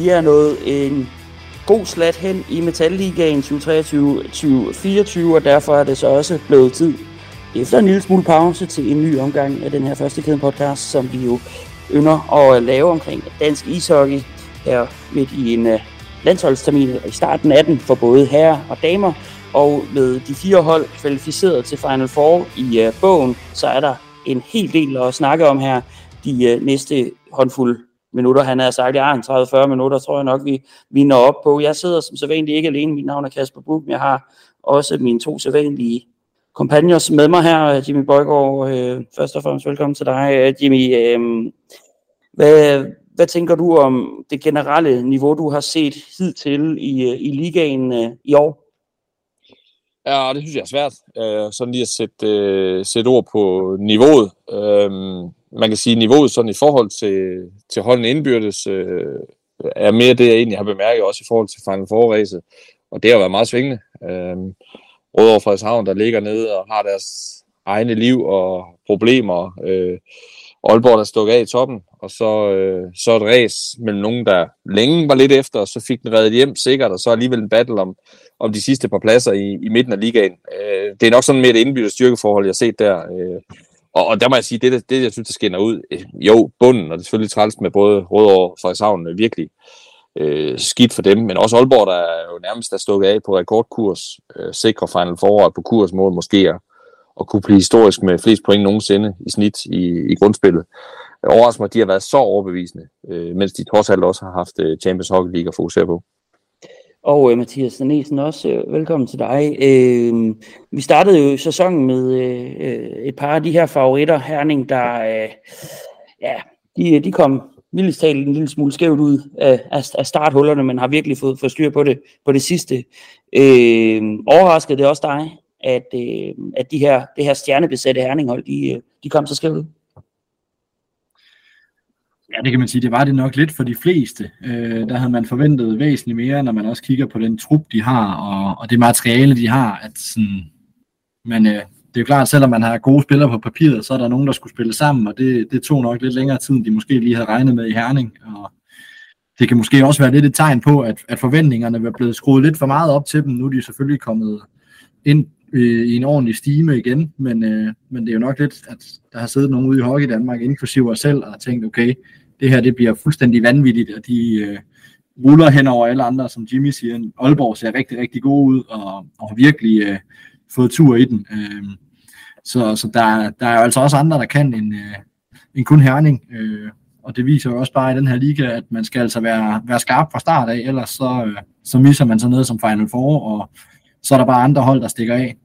Vi er nået en god slat hen i Metalligaen 2023-2024, og derfor er det så også blevet tid efter en lille smule pause til en ny omgang af den her første kæden podcast, som vi jo ynder at lave omkring dansk ishockey her midt i en uh, landsholdstermin i starten af den for både herrer og damer. Og med de fire hold kvalificeret til Final Four i uh, bogen, så er der en hel del at snakke om her de uh, næste håndfuld minutter. Han har sagt, at ja, 30-40 minutter, tror jeg nok, vi, vi når op på. Jeg sidder som sædvanligt ikke alene. Mit navn er Kasper Buk, men jeg har også mine to sædvanlige companions med mig her. Jimmy Bøjgaard, øh, først og fremmest velkommen til dig. Øh, Jimmy, øh, hvad, hvad tænker du om det generelle niveau, du har set hidtil i, øh, i ligaen øh, i år? Ja, det synes jeg er svært. Øh, sådan lige at sætte, øh, sætte ord på niveauet. Øh, man kan sige, at niveauet sådan i forhold til, til holdene indbyrdes øh, er mere det, jeg egentlig har bemærket, også i forhold til Final four. Og det har været meget svingende. Øh, Rødovre Frederikshavn, der ligger nede og har deres egne liv og problemer. Øh, Aalborg, der stukket af i toppen, og så, øh, så et race mellem nogen, der længe var lidt efter, og så fik den reddet hjem sikkert, og så alligevel en battle om, om de sidste par pladser i, i midten af ligaen. Øh, det er nok sådan mere det indbyrdes styrkeforhold, jeg har set der. Øh, og, og der må jeg sige, det, det jeg synes, der skinner ud, øh, jo, bunden, og det er selvfølgelig træls med både Rødovre og Frederikshavn, øh, virkelig øh, skidt for dem, men også Aalborg, der er jo nærmest er stukket af på rekordkurs, øh, sikre Final Four på kurs mod måske at, at kunne blive historisk med flest point nogensinde i snit i, i grundspillet. Overrasker mig, at de har været så overbevisende, øh, mens de trods alt også har haft øh, Champions Hockey League at fokusere på. Og øh, Mathias Danesen også, øh, velkommen til dig. Øh, vi startede jo sæsonen med øh, øh, et par af de her favoritter, Herning, der øh, ja, de, øh, de kom vildest talt en lille smule skævt ud af, af, starthullerne, men har virkelig fået, fået styr på det, på det sidste. Øh, overraskede det også dig, at, øh, at de her, det her stjernebesatte herninghold, de, øh, de kom så skævt ud? Ja, det kan man sige, det var det nok lidt for de fleste. Øh, der havde man forventet væsentligt mere, når man også kigger på den trup, de har, og, og det materiale, de har. At sådan, man, øh, det er jo klart, at selvom man har gode spillere på papiret, så er der nogen, der skulle spille sammen, og det, det tog nok lidt længere tid, end de måske lige havde regnet med i Herning. Og det kan måske også være lidt et tegn på, at, at forventningerne var blevet skruet lidt for meget op til dem. Nu er de selvfølgelig kommet ind øh, i en ordentlig stime igen, men, øh, men det er jo nok lidt, at der har siddet nogen ude i Hockey Danmark, inklusive os selv, og har tænkt, okay, det her det bliver fuldstændig vanvittigt, og de øh, ruller hen over alle andre, som Jimmy siger. Aalborg ser rigtig, rigtig god ud, og, og har virkelig øh, fået tur i den. Øh, så så der, der er jo altså også andre, der kan en, øh, en kun herning, øh, og det viser jo også bare i den her liga, at man skal altså være, være skarp fra start af, ellers så, øh, så misser man sådan noget som Final Four, og så er der bare andre hold, der stikker af.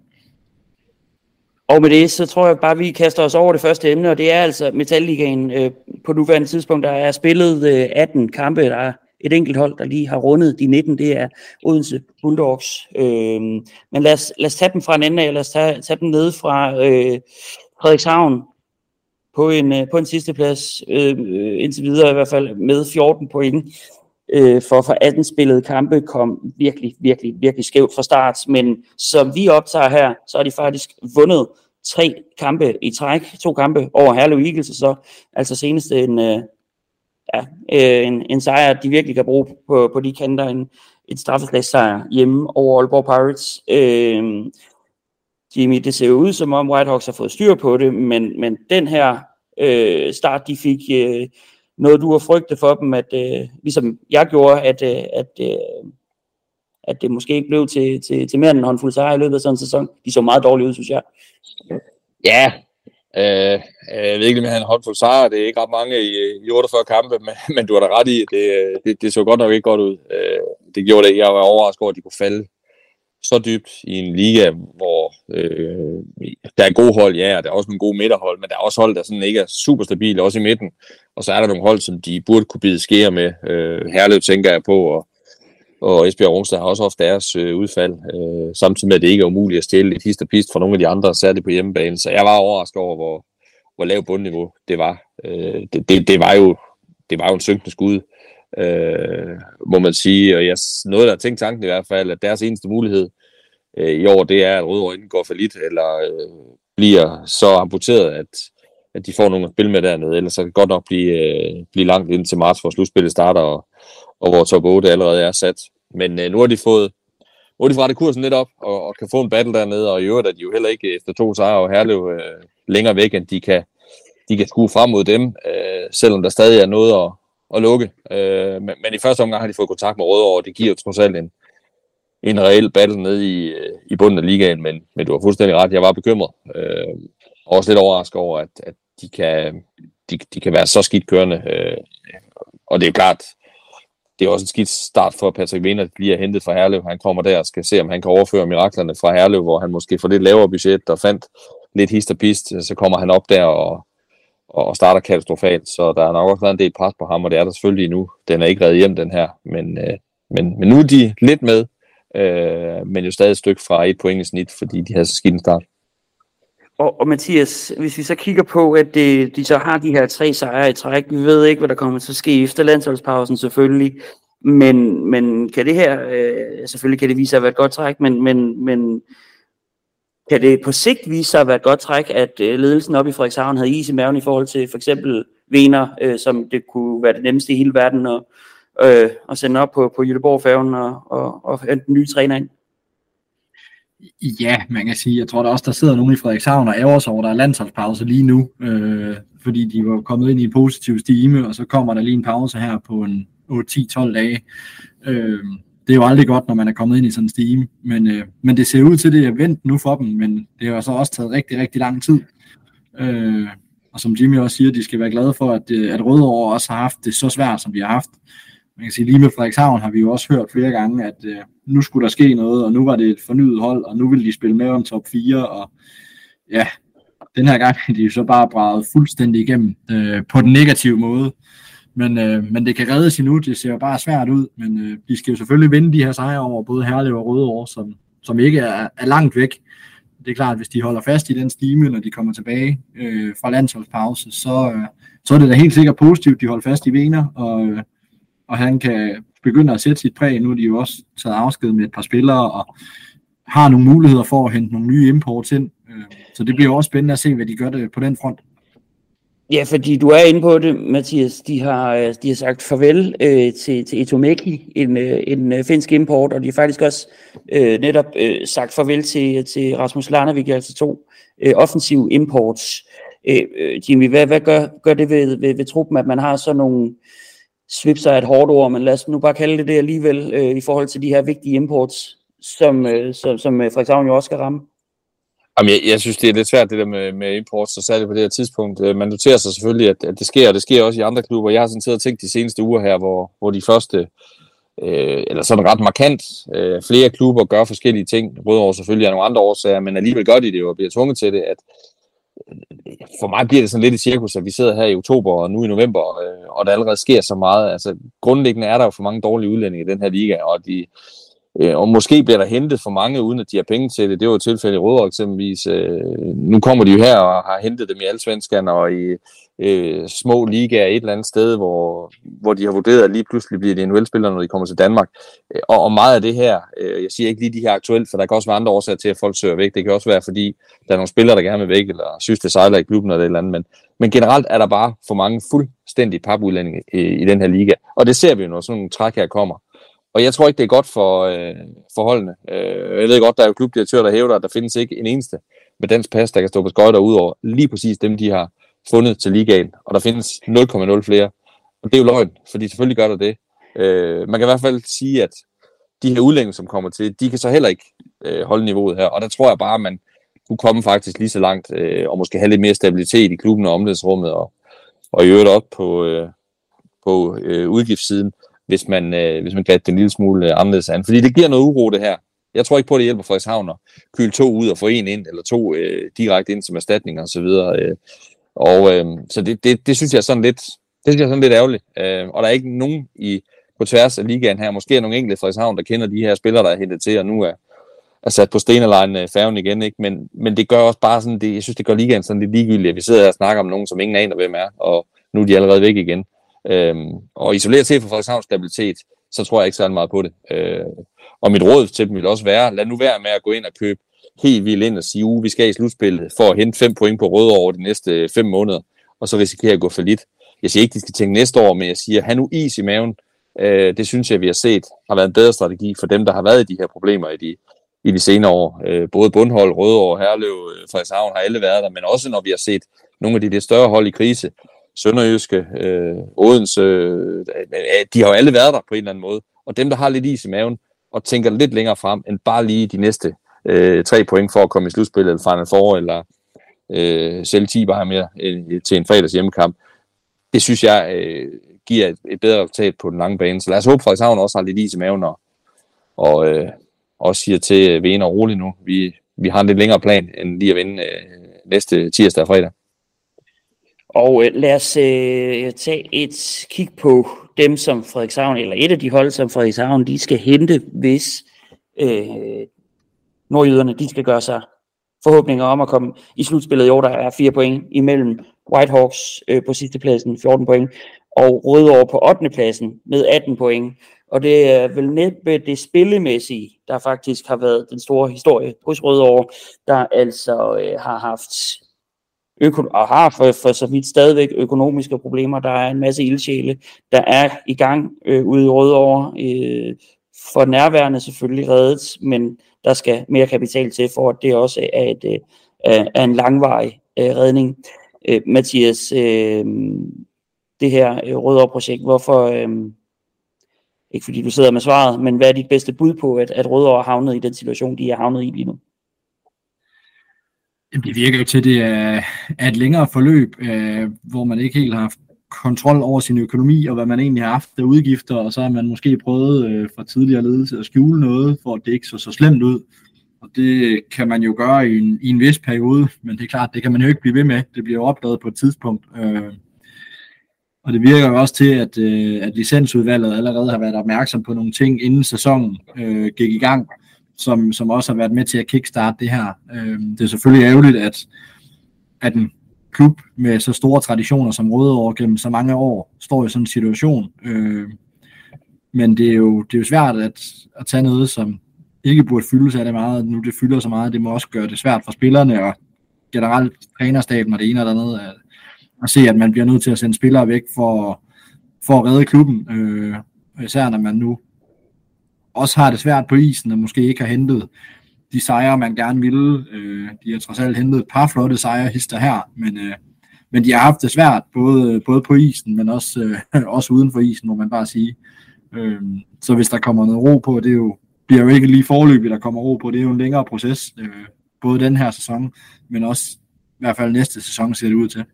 Og med det, så tror jeg bare, at vi kaster os over det første emne, og det er altså Metalligaen. Øh, på nuværende tidspunkt, der er spillet øh, 18 kampe, der er et enkelt hold, der lige har rundet de 19, det er Odense Bulldogs. Øh, men lad os, lad os tage dem fra en ende af, lad os tage, tage dem ned fra øh, Frederikshavn på en, øh, på en sidste plads, øh, øh indtil videre i hvert fald med 14 point. Øh, for for 18 spillede kampe kom virkelig, virkelig, virkelig skævt fra start, men som vi optager her, så har de faktisk vundet tre kampe i træk, to kampe over Herlev Eagles, og så altså senest en, øh, ja, øh, en, en sejr, de virkelig kan bruge på, på de kanter, en, en straffeslagssejr hjemme over Aalborg Pirates. Øh, Jimmy, det ser ud som om Whitehawks har fået styr på det, men, men den her øh, start, de fik øh, noget, du har frygtet for dem, at øh, ligesom jeg gjorde, at, øh, at, øh, at det måske ikke blev til, til, til mere end en håndfuld sejre i løbet af sådan en sæson. De så meget dårligt ud, synes jeg. Ja, øh, øh jeg ved ikke, om han en håndfuld sejre. Det er ikke ret mange i, i 48 kampe, men, men du har da ret i, det, øh, det, det så godt nok ikke godt ud. Øh, det gjorde det. Jeg var overrasket over, at de kunne falde så dybt i en liga, hvor øh, der er gode hold, ja, og der er også nogle gode midterhold, men der er også hold, der sådan ikke er super stabile, også i midten. Og så er der nogle hold, som de burde kunne bide skære med. Øh, Herlev tænker jeg på, og, og Esbjerg Rungsted har også haft deres øh, udfald, øh, samtidig med, at det ikke er umuligt at stjæle et hist og pist fra nogle af de andre, særligt på hjemmebane. Så jeg var overrasket over, hvor, hvor lav bundniveau det var. Øh, det, det, det, var jo, det var jo en synkende skud øh, må man sige. Og jeg, noget, der har tænkt tanken i hvert fald, at deres eneste mulighed øh, i år, det er, at Rødovre enten går for lidt, eller øh, bliver så amputeret, at, at de får nogle at spille med dernede, ellers så kan det godt nok blive, øh, blive langt ind til marts, hvor slutspillet starter, og, og hvor top 8 allerede er sat. Men øh, nu har de fået nu har de rettet kursen lidt op, og, og kan få en battle dernede, og i øvrigt er de jo heller ikke efter to sejre og Herlev øh, længere væk, end de kan, de kan skue frem mod dem, øh, selvom der stadig er noget at, at lukke. Øh, men, men i første omgang har de fået kontakt med Rødovre, og det giver jo trods alt en, en reel battle ned i, øh, i bunden af ligaen, men, men du har fuldstændig ret, jeg var bekymret. Øh, også lidt overrasket over, at, at de, kan, de, de kan være så skidt kørende. Øh, og det er klart, det er også en skidt start for Patrick Wiener, at lige er hentet fra Herlev. Han kommer der og skal se, om han kan overføre miraklerne fra Herlev, hvor han måske får lidt lavere budget og fandt lidt hist og pist. Så kommer han op der og, og starter katastrofalt. Så der er nok også været en del pres på ham, og det er der selvfølgelig nu. Den er ikke reddet hjem, den her. Men, øh, men, men nu er de lidt med, øh, men jo stadig et stykke fra et point i snit, fordi de havde så skidt en start. Og, og Mathias, hvis vi så kigger på, at de, de så har de her tre sejre i træk, vi ved ikke, hvad der kommer til at ske efter landsholdspausen selvfølgelig, men, men kan det her, øh, selvfølgelig kan det vise sig at være et godt træk, men, men, men kan det på sigt vise sig at være et godt træk, at øh, ledelsen op i Frederikshavn havde is i maven i forhold til for eksempel Vener, øh, som det kunne være det nemmeste i hele verden at, øh, at sende op på, på Jødeborg-færgen og, og, og hente en ny træner ind? Ja, man kan sige, jeg tror der også, der sidder nogen i Frederikshavn og ærger sig over, der er landsholdspause lige nu, øh, fordi de var kommet ind i en positiv stime, og så kommer der lige en pause her på en 8-10-12 dage. Øh, det er jo aldrig godt, når man er kommet ind i sådan en stime, men, øh, men det ser ud til, at det er vendt nu for dem, men det har så også taget rigtig, rigtig lang tid. Øh, og som Jimmy også siger, de skal være glade for, at, øh, at Rødovre også har haft det så svært, som de har haft. Man kan sige, lige med Frederikshavn har vi jo også hørt flere gange, at øh, nu skulle der ske noget, og nu var det et fornyet hold, og nu vil de spille med om top 4, og ja, den her gang er de jo så bare braget fuldstændig igennem øh, på den negative måde. Men, øh, men det kan reddes endnu, det ser jo bare svært ud, men øh, de skal jo selvfølgelig vinde de her sejre over både Herlev og Rødovre, som, som ikke er, er langt væk. Det er klart, at hvis de holder fast i den stime, når de kommer tilbage øh, fra landsholdspause, så, øh, så er det da helt sikkert positivt, at de holder fast i Vener, og, øh, og han kan begynde at sætte sit præg. Nu er de jo også taget afsked med et par spillere, og har nogle muligheder for at hente nogle nye imports ind. Øh, så det bliver også spændende at se, hvad de gør det på den front. Ja, fordi du er inde på det, Mathias. De har, øh, de har sagt farvel øh, til, til Etomeki, en, øh, en øh, finsk import, og de har faktisk også øh, netop øh, sagt farvel til, til Rasmus Larnavik, altså to øh, offensive imports. Øh, øh, Jimmy, hvad, hvad gør, gør det ved, ved, ved truppen, at man har sådan nogle svipser af et hårdt ord, men lad os nu bare kalde det det alligevel, øh, i forhold til de her vigtige imports, som, øh, som, som øh, Frederikshavn jo også skal ramme? Jamen, jeg, jeg synes, det er lidt svært, det der med, med import, så særligt på det her tidspunkt. Øh, man noterer sig selvfølgelig, at, at det sker, og det sker også i andre klubber. Jeg har sådan siddet og tænkt de seneste uger her, hvor, hvor de første, øh, eller sådan ret markant, øh, flere klubber gør forskellige ting. Rødovre selvfølgelig af nogle andre årsager, men alligevel gør de det jo og bliver tvunget til det, at øh, for mig bliver det sådan lidt i cirkus, at vi sidder her i oktober og nu i november, øh, og der allerede sker så meget. Altså, grundlæggende er der jo for mange dårlige udlændinge i den her liga, og de, Øh, og måske bliver der hentet for mange, uden at de har penge til det. Det var jo tilfældet i Rødovre eksempelvis. Øh, nu kommer de jo her og har hentet dem i Allsvenskan og i øh, små ligaer et eller andet sted, hvor, hvor de har vurderet, at lige pludselig bliver de NHL-spillere, når de kommer til Danmark. Øh, og, og meget af det her, øh, jeg siger ikke lige de her aktuelt, for der kan også være andre årsager til, at folk søger væk. Det kan også være, fordi der er nogle spillere, der gerne vil væk, eller synes, det sejler i klubben eller et eller andet. Men, men generelt er der bare for mange fuldstændig papudlændinge i, i den her liga. Og det ser vi jo, når sådan nogle træk her kommer. Og jeg tror ikke, det er godt for, øh, forholdene. Øh, jeg ved godt, der er jo klubdirektør, der hævder, at der findes ikke en eneste med dansk pas, der kan stå på skøjter ud over lige præcis dem, de har fundet til ligaen. Og der findes 0,0 flere. Og det er jo løgn, fordi selvfølgelig gør der det. Øh, man kan i hvert fald sige, at de her udlændinge, som kommer til, de kan så heller ikke øh, holde niveauet her. Og der tror jeg bare, at man kunne komme faktisk lige så langt, øh, og måske have lidt mere stabilitet i klubben og omlædsrummet, og, og i øvrigt op på, øh, på øh, udgiftssiden, hvis man, øh, hvis man kan det en lille smule øh, anderledes an. Fordi det giver noget uro, det her. Jeg tror ikke på, at det hjælper Frederikshavn at køle to ud og få en ind, eller to øh, direkte ind som erstatning og så videre. Øh. Og øh, så det, det, det, synes jeg er sådan lidt, det synes jeg er sådan lidt ærgerligt. Øh, og der er ikke nogen i, på tværs af ligaen her, måske er nogle enkelte Frederikshavn, der kender de her spillere, der er hentet til, og nu er, er sat på stenelejen øh, færgen igen, ikke? Men, men det gør også bare sådan, det, jeg synes, det gør ligaen sådan lidt ligegyldigt, at vi sidder her og snakker om nogen, som ingen aner, hvem er, og nu er de allerede væk igen. Øhm, og isoleret set for Frederikshavns stabilitet, så tror jeg ikke særlig meget på det. Øh, og mit råd til dem vil også være, lad nu være med at gå ind og købe helt vildt ind og sige, uh, vi skal i slutspillet for at hente fem point på røde over de næste fem måneder, og så risikere at gå for lidt. Jeg siger ikke, de skal tænke næste år, men jeg siger, have nu is i maven. Øh, det synes jeg, vi har set har været en bedre strategi for dem, der har været i de her problemer i de, i de senere år. Øh, både Bundhold, Rødovre, Herlev, øh, Frederikshavn har alle været der, men også når vi har set nogle af de, lidt større hold i krise, Sønderjyske, øh, Odense, øh, de har jo alle været der på en eller anden måde. Og dem, der har lidt is i maven, og tænker lidt længere frem, end bare lige de næste øh, tre point for at komme i slutspillet, eller Final Four, eller øh, selv 10 bare mere øh, til en fredags hjemmekamp, det synes jeg øh, giver et, et bedre resultat på den lange bane. Så lad os håbe, at Frederikshavn også har lidt is i maven, og, og øh, også siger til øh, Vener roligt nu. Vi, vi har en lidt længere plan, end lige at vinde øh, næste tirsdag og fredag. Og øh, lad os øh, tage et kig på dem, som Frederikshavn, eller et af de hold, som Frederikshavn, de skal hente, hvis øh, nordjyderne, de skal gøre sig forhåbninger om at komme i slutspillet i år. Der er fire point imellem Whitehawks øh, på sidste pladsen, 14 point, og Rødovre på 8. pladsen med 18 point. Og det er vel næppe det spillemæssige, der faktisk har været den store historie hos Rødovre, der altså øh, har haft øko- og har for, for så vidt stadigvæk økonomiske problemer. Der er en masse ildsjæle, der er i gang øh, ude i Rødovre. Øh, for nærværende selvfølgelig reddet, men der skal mere kapital til, for at det også er, et, øh, er en langvarig øh, redning. Øh, Mathias, øh, det her øh, Rødovre-projekt, hvorfor, øh, ikke fordi du sidder med svaret, men hvad er dit bedste bud på, at, at Rødovre er havnet i den situation, de er havnet i lige nu? Jamen, det virker jo til, at det er, et længere forløb, øh, hvor man ikke helt har haft kontrol over sin økonomi, og hvad man egentlig har haft af udgifter, og så har man måske prøvet øh, fra tidligere ledelse at skjule noget, for at det ikke så så slemt ud. Og det kan man jo gøre i en, i en vis periode, men det er klart, det kan man jo ikke blive ved med. Det bliver jo opdaget på et tidspunkt. Øh, og det virker jo også til, at, øh, at licensudvalget allerede har været opmærksom på nogle ting, inden sæsonen øh, gik i gang, som, som også har været med til at kickstarte det her. Øh, det er selvfølgelig ærgerligt, at, at en klub med så store traditioner som Rødovre gennem så mange år står i sådan en situation. Øh, men det er, jo, det er jo svært at, at tage noget, som ikke burde fyldes af det meget. Nu det fylder så meget, det må også gøre det svært for spillerne og generelt trænerstaben og det ene eller andet. At, at se, at man bliver nødt til at sende spillere væk for, for at redde klubben. Øh, især når man nu også har det svært på isen, og måske ikke har hentet de sejre, man gerne ville. Øh, de har trods alt hentet et par flotte sejre hister her, men, øh, men de har haft det svært, både, både på isen, men også, øh, også uden for isen, må man bare sige. Øh, så hvis der kommer noget ro på, det er jo, bliver jo ikke lige forløbigt, der kommer ro på, det er jo en længere proces, øh, både den her sæson, men også i hvert fald næste sæson ser det ud til.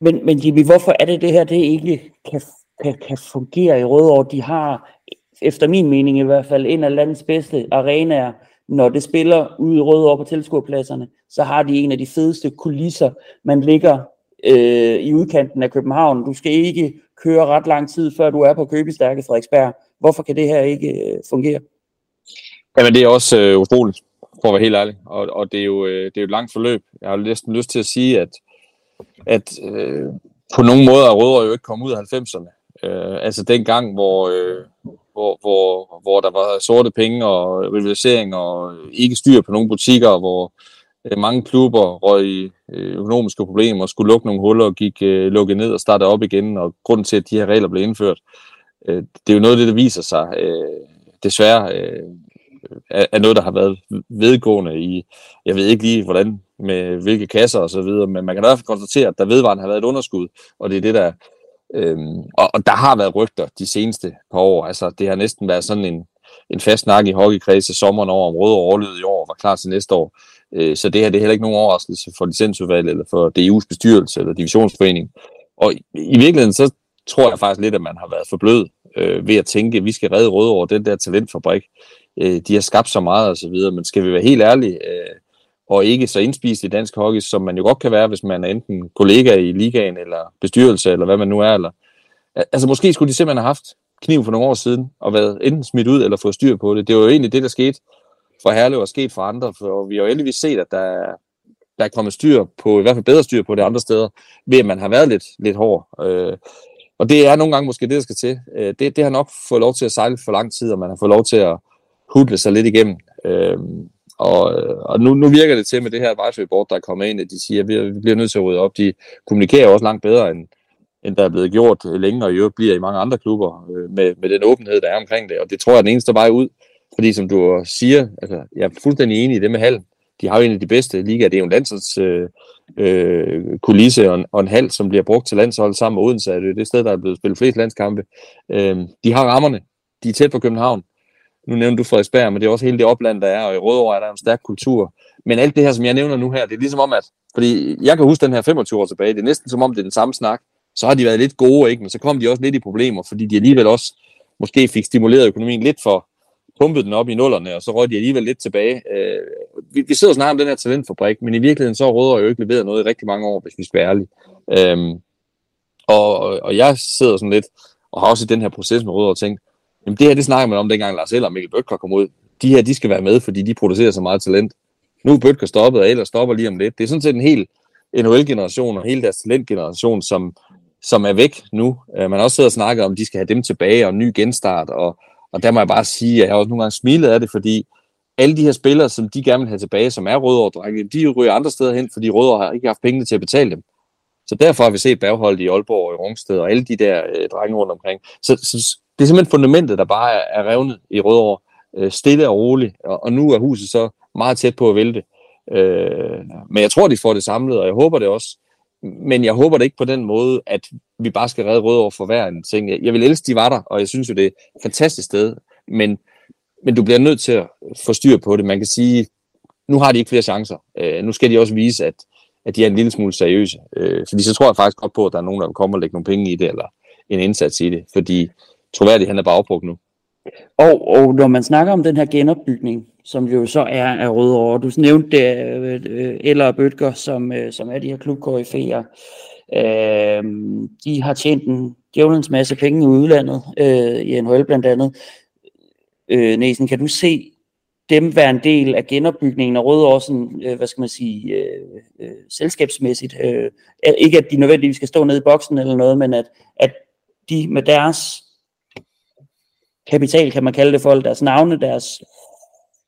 Men, men Jimmy, hvorfor er det det her, det ikke kan, kan, kan fungere i Rødovre? De har, efter min mening i hvert fald, en af landets bedste arenaer, når det spiller ude i Rødovre på tilskuerpladserne, så har de en af de fedeste kulisser. Man ligger øh, i udkanten af København. Du skal ikke køre ret lang tid, før du er på Købestærke Frederiksberg. Hvorfor kan det her ikke øh, fungere? Jamen det er også øh, utroligt, for at være helt ærlig. Og, og det, er jo, øh, det er jo et langt forløb. Jeg har næsten lyst til at sige, at, at øh, på nogen måder er Rødovre jo ikke kommet ud af 90'erne. Øh, altså den gang, hvor, øh, hvor, hvor, hvor der var sorte penge og rivalisering og øh, ikke styr på nogle butikker, hvor øh, mange klubber røg i øh, økonomiske problemer og skulle lukke nogle huller og gik øh, lukket ned og startede op igen, og grunden til, at de her regler blev indført, øh, det er jo noget af det, der viser sig øh, desværre øh, er noget, der har været vedgående i, jeg ved ikke lige hvordan, med hvilke kasser og så videre, men man kan i hvert fald konstatere, at der vedvarende har været et underskud, og det er det, der Øhm, og, og der har været rygter de seneste par år. Altså, det har næsten været sådan en, en fast snak i hockeykredse sommeren over, om Røde overlevede i år var klar til næste år. Øh, så det her det er heller ikke nogen overraskelse for licensudvalget eller for DU's bestyrelse eller divisionsforening. Og i, i virkeligheden så tror jeg faktisk lidt, at man har været for blød øh, ved at tænke, at vi skal redde Røde over den der talentfabrik. Øh, de har skabt så meget og så videre, men skal vi være helt ærlige, øh, og ikke så indspist i dansk hockey, som man jo godt kan være, hvis man er enten kollega i ligaen, eller bestyrelse, eller hvad man nu er. Eller, altså måske skulle de simpelthen have haft kniv for nogle år siden, og været enten smidt ud, eller fået styr på det. Det var jo egentlig det, der skete for Herlev og sket for andre, for vi har jo heldigvis set, at der, der er kommet styr på, i hvert fald bedre styr på det andre steder, ved at man har været lidt, lidt hård. Øh, og det er nogle gange måske det, der skal til. Øh, det, det har nok fået lov til at sejle for lang tid, og man har fået lov til at hudle sig lidt igennem. Øh, og, øh, og nu, nu virker det til med det her advisory board, der er kommet ind, at de siger, at vi, bliver nødt til at rydde op. De kommunikerer også langt bedre, end, end der er blevet gjort længere, og i øvrigt bliver i mange andre klubber øh, med, med den åbenhed, der er omkring det. Og det tror jeg er den eneste vej ud. Fordi som du siger, altså, jeg er fuldstændig enig i det med halv. De har jo en af de bedste ligaer. Det er jo en landsholds øh, øh, kulisse og en, og en halv, som bliver brugt til landshold sammen med Odense. Det er det sted, der er blevet spillet flest landskampe. Øh, de har rammerne. De er tæt på København. Nu nævnte du Frederiksberg, men det er også hele det opland, der er, og i Rødovre er der en stærk kultur. Men alt det her, som jeg nævner nu her, det er ligesom om, at, fordi jeg kan huske den her 25 år tilbage, det er næsten som om, det er den samme snak. Så har de været lidt gode, ikke? men så kom de også lidt i problemer, fordi de alligevel også måske fik stimuleret økonomien lidt for, pumpet den op i nullerne, og så røg de alligevel lidt tilbage. Øh, vi, vi sidder snart om den her talentfabrik, men i virkeligheden så har jo ikke leveret noget i rigtig mange år, hvis vi skal være ærlige. Øh, og, og jeg sidder sådan lidt, og har også i den her proces med Rødovre tænkt, jamen det her, det snakker man om dengang Lars Eller og Mikkel Bøtker kom ud. De her, de skal være med, fordi de producerer så meget talent. Nu er Bøtker stoppet, og ellers stopper lige om lidt. Det er sådan set en hel NHL-generation og hele deres talentgeneration, som, som er væk nu. Øh, man har også siddet og snakket om, at de skal have dem tilbage og en ny genstart, og, og der må jeg bare sige, at jeg har også nogle gange smilet af det, fordi alle de her spillere, som de gerne vil have tilbage, som er rødovre de ryger andre steder hen, fordi Rødovre har ikke haft pengene til at betale dem. Så derfor har vi set bagholdet i Aalborg og i Rungsted og alle de der øh, drenge rundt omkring. Så, så det er simpelthen fundamentet, der bare er, er revnet i Rødovre, øh, stille og roligt, og, og nu er huset så meget tæt på at vælte. Øh, men jeg tror, de får det samlet, og jeg håber det også. Men jeg håber det ikke på den måde, at vi bare skal redde Rødovre for hver en ting. Jeg, jeg vil elske, de var der, og jeg synes jo, det er et fantastisk sted, men, men du bliver nødt til at få styr på det. Man kan sige, nu har de ikke flere chancer. Øh, nu skal de også vise, at, at de er en lille smule seriøse. Øh, fordi så tror jeg faktisk godt på, at der er nogen, der vil komme og lægge nogle penge i det, eller en indsats i det. Fordi troværdigheden er bare nu. Og, og når man snakker om den her genopbygning, som jo så er af Rødovre, du nævnte det, øh, Eller Bøtger, som, øh, som er de her klubkoryfæer, øh, de har tjent en djævelens masse penge i udlandet, øh, i NHL blandt andet. Øh, Næsen, kan du se dem være en del af genopbygningen af Rødovre, sådan, øh, hvad skal man sige, øh, øh, selskabsmæssigt? Øh, ikke at de nødvendigvis skal stå nede i boksen eller noget, men at, at de med deres kapital, kan man kalde det for, deres navne, deres,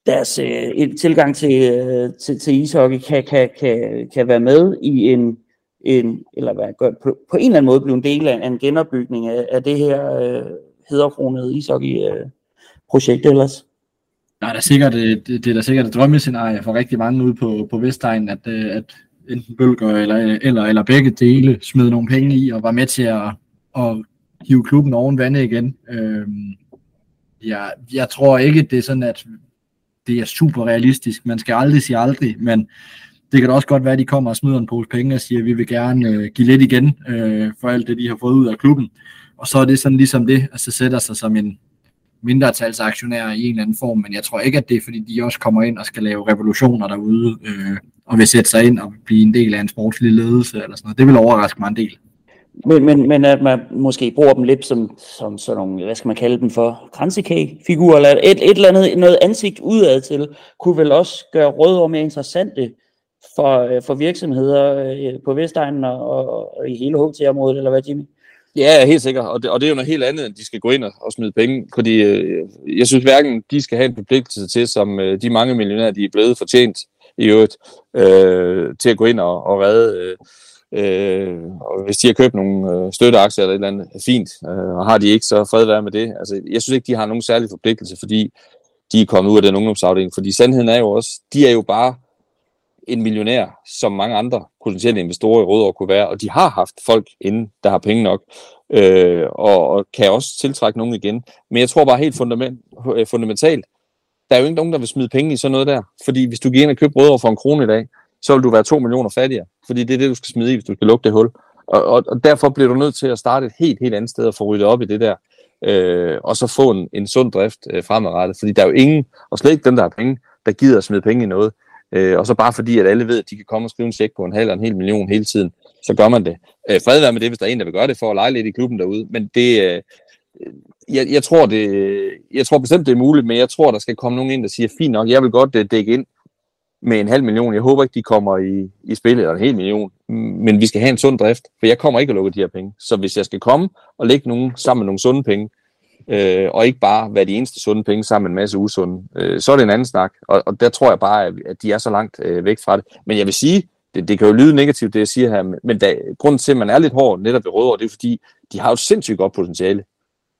deres øh, tilgang til, øh, til, til ishockey, kan, kan, kan, kan være med i en, en eller hvad, på, på en eller anden måde blive en del af en genopbygning af, af det her øh, hederkronede ishockey-projekt øh, ellers? Nej, det er sikkert, det, det er da sikkert et drømmescenarie for rigtig mange ude på, på Vestegnen, at, øh, at enten Bølger eller, eller, eller begge dele smed nogle penge i og var med til at, at hive klubben oven vandet igen. Øhm, jeg, jeg tror ikke, det er sådan, at det er super realistisk. Man skal aldrig sige aldrig, men det kan da også godt være, at de kommer og smider en pose penge og siger, at vi vil gerne øh, give lidt igen øh, for alt det, de har fået ud af klubben. Og så er det sådan ligesom det, at så sætter sig som en mindretalsaktionær i en eller anden form, men jeg tror ikke, at det er, fordi de også kommer ind og skal lave revolutioner derude, øh, og vil sætte sig ind og blive en del af en sportslig ledelse eller sådan noget. Det vil overraske mig en del. Men, men, men at man måske bruger dem lidt som, som sådan nogle, hvad skal man kalde dem for, kransekagefigurer, eller et, et eller andet, noget ansigt udad til, kunne vel også gøre Rødovre mere interessante for, øh, for virksomheder øh, på Vestegnen og, og, og i hele HT-området, eller hvad, Jimmy? Ja, helt sikkert. Og det, og det er jo noget helt andet, end de skal gå ind og, og smide penge. Fordi øh, jeg synes hverken, de skal have en forpligtelse til, som øh, de mange millionærer, de er blevet fortjent i øvrigt, øh, til at gå ind og, og redde øh, Øh, og hvis de har købt nogle øh, støtteaktier eller et eller andet, fint. Øh, og har de ikke, så fred være med det. Altså, jeg synes ikke, de har nogen særlig forpligtelse, fordi de er kommet ud af den ungdomsafdeling. Fordi sandheden er jo også, de er jo bare en millionær, som mange andre potentielle investorer i Rødovre kunne være, og de har haft folk inden, der har penge nok, øh, og, og kan også tiltrække nogen igen. Men jeg tror bare helt fundament, øh, fundamentalt, der er jo ikke nogen, der vil smide penge i sådan noget der. Fordi hvis du gik ind og købte Rødovre for en krone i dag, så vil du være 2 millioner fattigere, fordi det er det, du skal smide i, hvis du skal lukke det hul. Og, og, og derfor bliver du nødt til at starte et helt, helt andet sted og få ryddet op i det der, øh, og så få en, en sund drift øh, fremadrettet, fordi der er jo ingen, og slet ikke dem, der har penge, der gider at smide penge i noget. Øh, og så bare fordi, at alle ved, at de kan komme og skrive en check på en halv eller en hel million hele tiden, så gør man det. Øh, fred være med det, hvis der er en, der vil gøre det for at lege lidt i klubben derude, men det, øh, jeg, jeg, tror det, jeg tror bestemt, det er muligt, men jeg tror, der skal komme nogen ind, der siger, fint nok, jeg vil godt øh, dække ind med en halv million. Jeg håber ikke, de kommer i, i spillet, eller en hel million. Men vi skal have en sund drift, for jeg kommer ikke at lukke de her penge. Så hvis jeg skal komme og lægge nogen sammen med nogle sunde penge, øh, og ikke bare være de eneste sunde penge sammen med en masse usunde, øh, så er det en anden snak. Og, og der tror jeg bare, at, at de er så langt øh, væk fra det. Men jeg vil sige, det, det kan jo lyde negativt, det jeg siger her, men da, grunden til, at man er lidt hård netop ved Rødovre, det er fordi, de har jo sindssygt godt potentiale.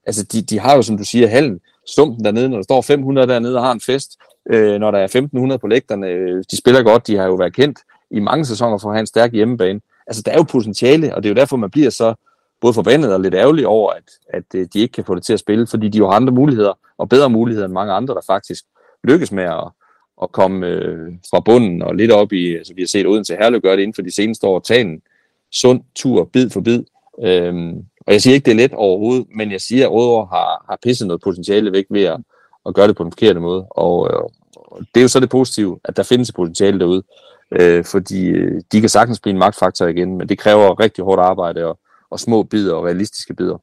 Altså, de, de har jo, som du siger, halen, stumpen dernede, når der står 500 dernede og har en fest, øh, når der er 1500 på lægterne, øh, de spiller godt, de har jo været kendt i mange sæsoner for at have en stærk hjemmebane. Altså, der er jo potentiale, og det er jo derfor, man bliver så både forbandet og lidt ærgerlig over, at, at øh, de ikke kan få det til at spille, fordi de jo har andre muligheder, og bedre muligheder end mange andre, der faktisk lykkes med at, at komme øh, fra bunden og lidt op i, altså vi har set Odense Herlev gøre det inden for de seneste år, tagen sund tur, bid for bid. Øhm, og jeg siger ikke, det er let overhovedet, men jeg siger, at Rødovre har, har pisset noget potentiale væk ved at, at gøre det på den forkerte måde. Og, øh, og det er jo så det positive, at der findes et potentiale derude, øh, fordi øh, de kan sagtens blive en magtfaktor igen, men det kræver rigtig hårdt arbejde og, og små bidder og realistiske bidder.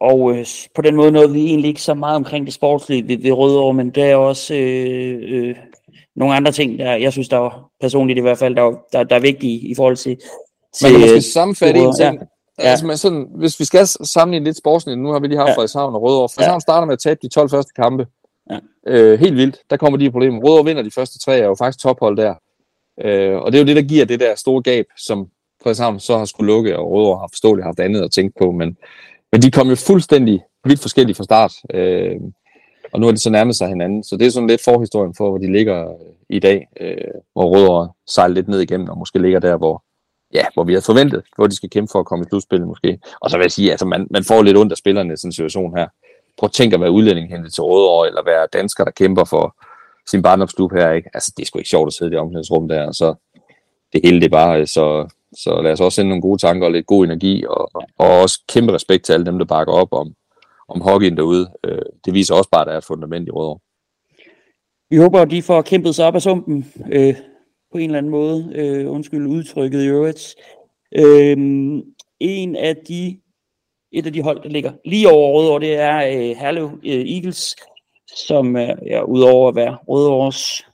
Og øh, på den måde nåede vi egentlig ikke så meget omkring det sportslige ved, ved Rødovre, men der er også øh, øh, nogle andre ting, der jeg synes, der er personligt i hvert fald, der, der, der er vigtige i forhold til... til Man kan måske sammenfatte en ting. Ja. Altså, men sådan, hvis vi skal sammenligne lidt sportsligt, nu har vi lige haft ja. Frederikshavn og Rødovre. Frederikshavn ja. starter med at tabe de 12 første kampe. Ja. Øh, helt vildt. Der kommer de problemer. Rødovre vinder de første tre, er jo faktisk tophold der. Øh, og det er jo det, der giver det der store gab, som Frederikshavn så har skulle lukke, og Rødovre har forståeligt haft andet at tænke på. Men, men de kom jo fuldstændig vidt forskellige fra start. Øh, og nu er de så nærmet sig hinanden. Så det er sådan lidt forhistorien for, hvor de ligger øh, i dag, øh, hvor Rødovre sejler lidt ned igennem, og måske ligger der, hvor, ja, hvor vi har forventet, hvor de skal kæmpe for at komme i slutspillet måske. Og så vil jeg sige, altså man, man får lidt ondt af spillerne i sådan en situation her. Prøv at tænke at være udlænding hentet til Rødovre, eller være dansker, der kæmper for sin barndomsklub her, ikke? Altså, det er sgu ikke sjovt at sidde i det omklædningsrum der, og så det hele det bare, så, så lad os også sende nogle gode tanker og lidt god energi, og, og også kæmpe respekt til alle dem, der bakker op om, om hockeyen derude. Øh, det viser også bare, at der er et fundament i Rødovre. Vi håber, at de får kæmpet sig op af sumpen øh, på en eller anden måde. Øh, undskyld udtrykket i øvrigt. Øh, en af de, et af de hold, der ligger lige over Rødovre, det er øh, Herlev øh, Eagles, som er ja, udover at være Rødovres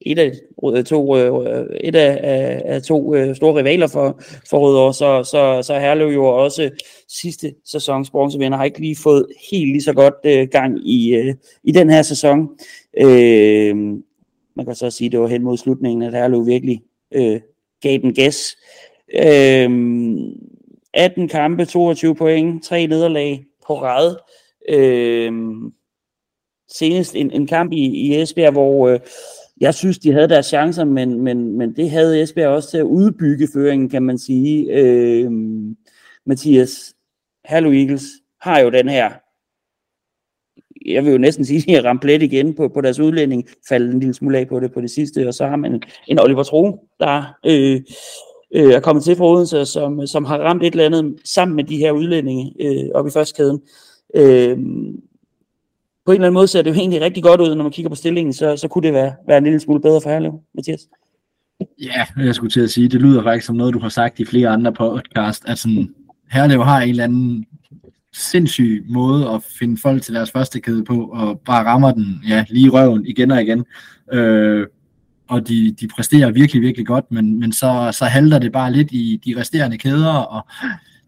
et af øh, to, øh, et af, af, af to øh, store rivaler for, for Rødovre, så, så, så Herlev jo også sidste sæsons bronzevinder har ikke lige fået helt lige så godt øh, gang i, øh, i den her sæson. Øh, man kan så sige, at det var hen mod slutningen, at Herlev virkelig øh, gav den gas. Øh, 18 kampe, 22 point, tre nederlag på rad. Øh, senest en, en kamp i, i Esbjerg, hvor øh, jeg synes, de havde deres chancer, men, men, men det havde Esbjerg også til at udbygge føringen, kan man sige. Øh, Mathias, Hallo Eagles har jo den her, jeg vil jo næsten sige, at de har ramt plet igen på, på deres udlænding, faldet en lille smule af på det på det sidste, og så har man en Oliver Tro, der øh, øh, er kommet til fra Odense, som, som har ramt et eller andet sammen med de her udlændinge øh, op i førstkæden. Øh, på en eller anden måde ser det jo egentlig rigtig godt ud, når man kigger på stillingen, så, så kunne det være, være en lille smule bedre for Herlev, Mathias. Ja, jeg skulle til at sige, det lyder faktisk som noget, du har sagt i flere andre podcast, at sådan, Herlev har en eller anden sindssyg måde at finde folk til deres første kæde på, og bare rammer den ja, lige i røven igen og igen. Øh, og de, de præsterer virkelig, virkelig godt, men, men så, så halter det bare lidt i de resterende kæder, og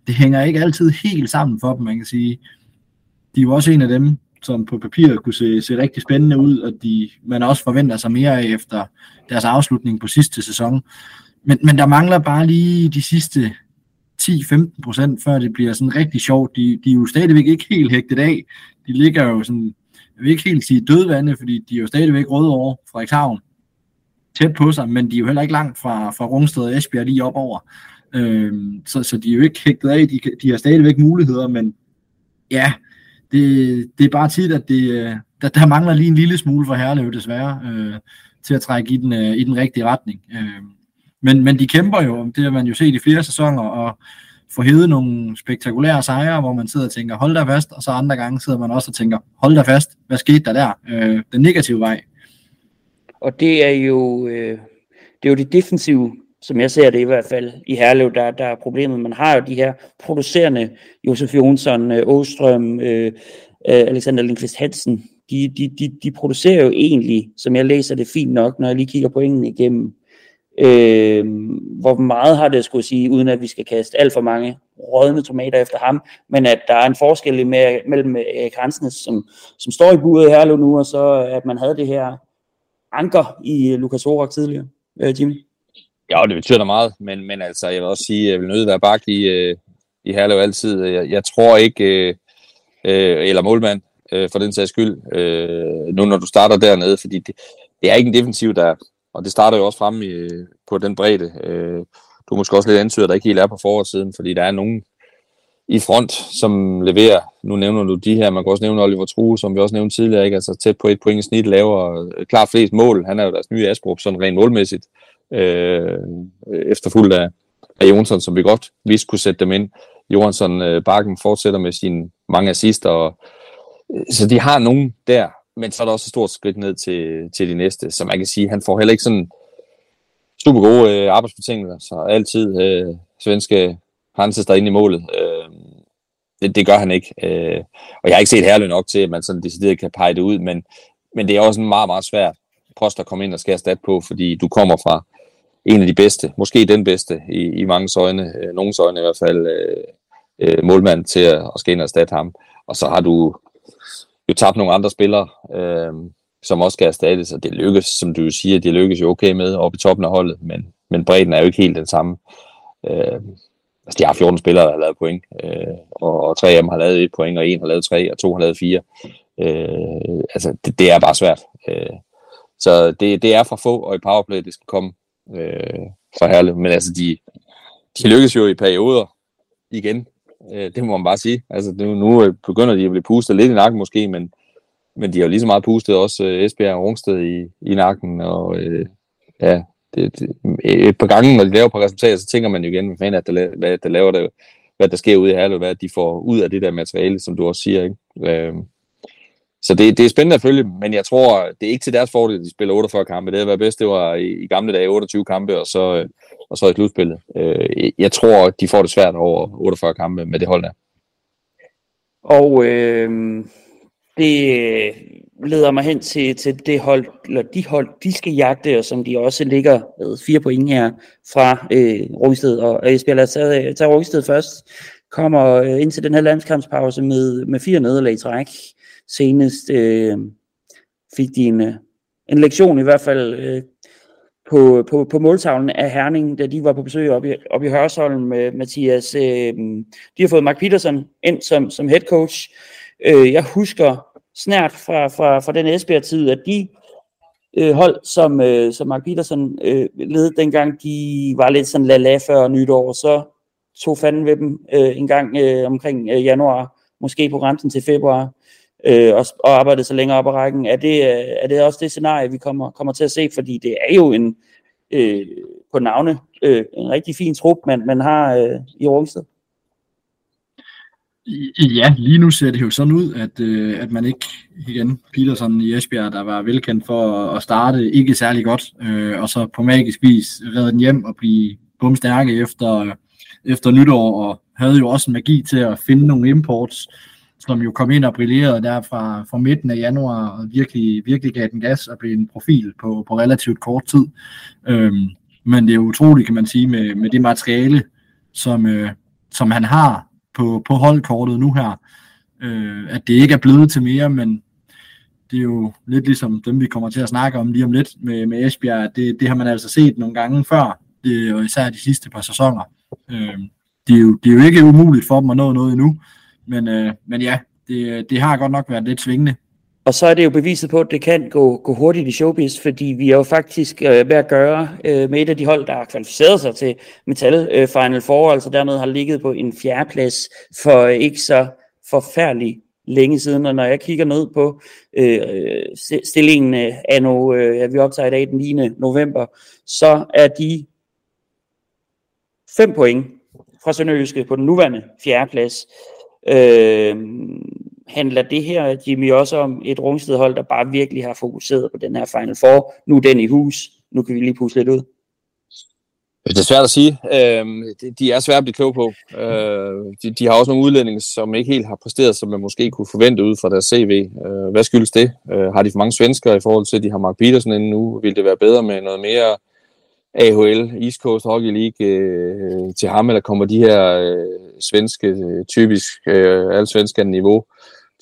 det hænger ikke altid helt sammen for dem, man kan sige. De er jo også en af dem, som på papiret kunne se, se rigtig spændende ud, og de, man også forventer sig mere af efter deres afslutning på sidste sæson. Men, men der mangler bare lige de sidste 10-15 procent, før det bliver sådan rigtig sjovt. De, de er jo stadigvæk ikke helt hægtet af. De ligger jo sådan, jeg vil ikke helt sige dødvande, fordi de er jo stadigvæk røde over Frederikshavn tæt på sig, men de er jo heller ikke langt fra, fra Rungsted og Esbjerg lige op over. Øhm, så, så de er jo ikke hægtet af, de, de har stadigvæk muligheder, men ja, det, det er bare tit, at det, der, der mangler lige en lille smule for Herlev desværre, øh, til at trække i den, øh, i den rigtige retning. Øh, men, men de kæmper jo, det har man jo set i flere sæsoner, og få hævet nogle spektakulære sejre, hvor man sidder og tænker, hold der fast, og så andre gange sidder man også og tænker, hold der fast, hvad skete der der? Øh, den negative vej. Og det er jo, øh, det er jo det defensive som jeg ser det i hvert fald i Herlev, der, der er problemet. Man har jo de her producerende, Josef Jonsson, øh, Åstrøm, øh, øh Alexander Lindqvist Hansen, de, de, de, de producerer jo egentlig, som jeg læser det fint nok, når jeg lige kigger på pointene igennem. Øh, hvor meget har det skulle sige, uden at vi skal kaste alt for mange rådne tomater efter ham, men at der er en forskel med, mellem øh, Erik Hansnes, som, som står i buret her nu, og så øh, at man havde det her anker i øh, Lukas Orak tidligere, øh, Jimmy. Ja, det betyder da meget, men, men altså, jeg vil også sige, at jeg vil nødt være bak i, øh, i Herlev altid. Jeg, jeg tror ikke, øh, øh, eller målmand øh, for den sags skyld, øh, nu når du starter dernede, fordi det, det er ikke en defensiv, der og det starter jo også frem i, på den bredde. Øh, du er måske også lidt ansøger, der ikke helt er på forårssiden, fordi der er nogen i front, som leverer. Nu nævner du de her, man kan også nævne Oliver True, som vi også nævnte tidligere, ikke? altså tæt på et point i snit, laver øh, klart flest mål. Han er jo deres nye Asbrup, sådan rent målmæssigt, øh, efterfulgt af, af Jonsson, som vi godt vidste kunne sætte dem ind. Johansson øh, Bakken fortsætter med sine mange assister, og, øh, så de har nogen der, men så er der også et stort skridt ned til, til de næste, så man kan sige, han får heller ikke sådan super gode øh, arbejdsbetingelser, så altid øh, svenske Hanses der inde i målet. Øh, det, det gør han ikke. Øh, og jeg har ikke set herlig nok til, at man sådan decideret kan pege det ud, men, men det er også en meget, meget svært post at komme ind og skære stat på, fordi du kommer fra en af de bedste, måske den bedste i, i mange øjne, øh, nogens øjne i hvert fald, øh, øh, målmand til at, at skal ind og erstatte ham. Og så har du jo tabt nogle andre spillere, øh, som også skal erstattes, og det lykkes, som du siger, det lykkes jo okay med oppe i toppen af holdet, men, men bredden er jo ikke helt den samme. Øh, altså, de har 14 spillere, der har lavet point, øh, og, og tre af dem har lavet et point, og en har lavet tre, og to har lavet fire. Øh, altså, det, det er bare svært. Øh, så det, det er for få, og i powerplay, det skal komme øh, for herligt. Men altså, de, de lykkes jo i perioder igen. Øh, det må man bare sige. Altså, nu, nu øh, begynder de at blive pustet lidt i nakken måske, men, men de har jo lige så meget pustet også øh, Esbjerg og Rungsted i, i nakken. Og øh, ja, det, det, et par gange, når de laver på resultater, så tænker man jo igen, hvad fanden er det, hvad der laver det, hvad der sker ude i Herlev, hvad de får ud af det der materiale, som du også siger. Ikke? Øh, så det, det er spændende at følge, men jeg tror, det er ikke til deres fordel, at de spiller 48 kampe. Det havde været bedst, det var i, i gamle dage 28 kampe, og så, øh, og så i slutspillet. Øh, jeg tror, de får det svært over 48 kampe med det hold der. Og øh, det øh, leder mig hen til, til det hold, eller de hold, de skal jagte, og som de også ligger med fire point her fra øh, Rungsted. Og Esbjerg, lad os tage, øh, tage Rungsted først. Kommer øh, ind til den her landskampspause med, med fire nederlag i træk. Senest øh, fik de en, øh, en lektion i hvert fald øh, på, på, på måltavlen af Herning, da de var på besøg oppe i, op i Hørsholm med Mathias. Øh, de har fået Mark Peterson ind som, som head coach. Øh, jeg husker snært fra, fra, fra den Esbjerg-tid, at de øh, hold, som, øh, som Mark Peterson øh, ledede dengang, de var lidt sådan la før nytår, så tog fanden ved dem øh, en gang øh, omkring øh, januar, måske på grænsen til februar øh, og, og arbejdet så længere op ad rækken. Er det, øh, er det også det scenarie, vi kommer, kommer til at se? Fordi det er jo en, øh, på navne, øh, en rigtig fin trup, man, man har øh, i Rungsted. Ja, lige nu ser det jo sådan ud, at, øh, at man ikke, igen, Peterson i Esbjerg, der var velkendt for at starte ikke særlig godt, øh, og så på magisk vis redde den hjem og blive bumstærke efter, efter nytår, og havde jo også en magi til at finde nogle imports, som jo kom ind og brillerede der fra, fra midten af januar, og virkelig, virkelig gav den gas og blev en profil på, på relativt kort tid. Øhm, men det er utroligt, kan man sige, med, med det materiale, som, øh, som han har på, på holdkortet nu her, øh, at det ikke er blevet til mere, men det er jo lidt ligesom dem, vi kommer til at snakke om lige om lidt med, med Esbjerg. Det, det har man altså set nogle gange før, det, og især de sidste par sæsoner. Øh, det, er jo, det er jo ikke umuligt for dem at nå noget endnu, men, øh, men ja, det, det har godt nok været lidt svingende. Og så er det jo beviset på, at det kan gå, gå hurtigt i showbiz, fordi vi er jo faktisk øh, ved at gøre øh, med et af de hold, der har kvalificeret sig til Metal øh, Final Four, altså dermed har ligget på en fjerdeplads for øh, ikke så forfærdelig længe siden. Og når jeg kigger ned på øh, stillingen af nu, øh, ja, vi optager i dag den 9. november, så er de 5 point fra Sønderjyske på den nuværende fjerdeplads. Øh, handler det her, Jimmy, også om et rumstedhold, der bare virkelig har fokuseret på den her Final Four. Nu er den i hus. Nu kan vi lige pusle lidt ud. Det er svært at sige. Øh, de er svært at blive klog på. Øh, de, de har også nogle udlændinge, som ikke helt har præsteret, som man måske kunne forvente ud fra deres CV. Øh, hvad skyldes det? Øh, har de for mange svenskere i forhold til, at de har Mark Petersen inde nu? Vil det være bedre med noget mere AHL, East Coast Hockey League, øh, til ham, eller kommer de her øh, svenske, øh, typisk øh, alle svenske niveau,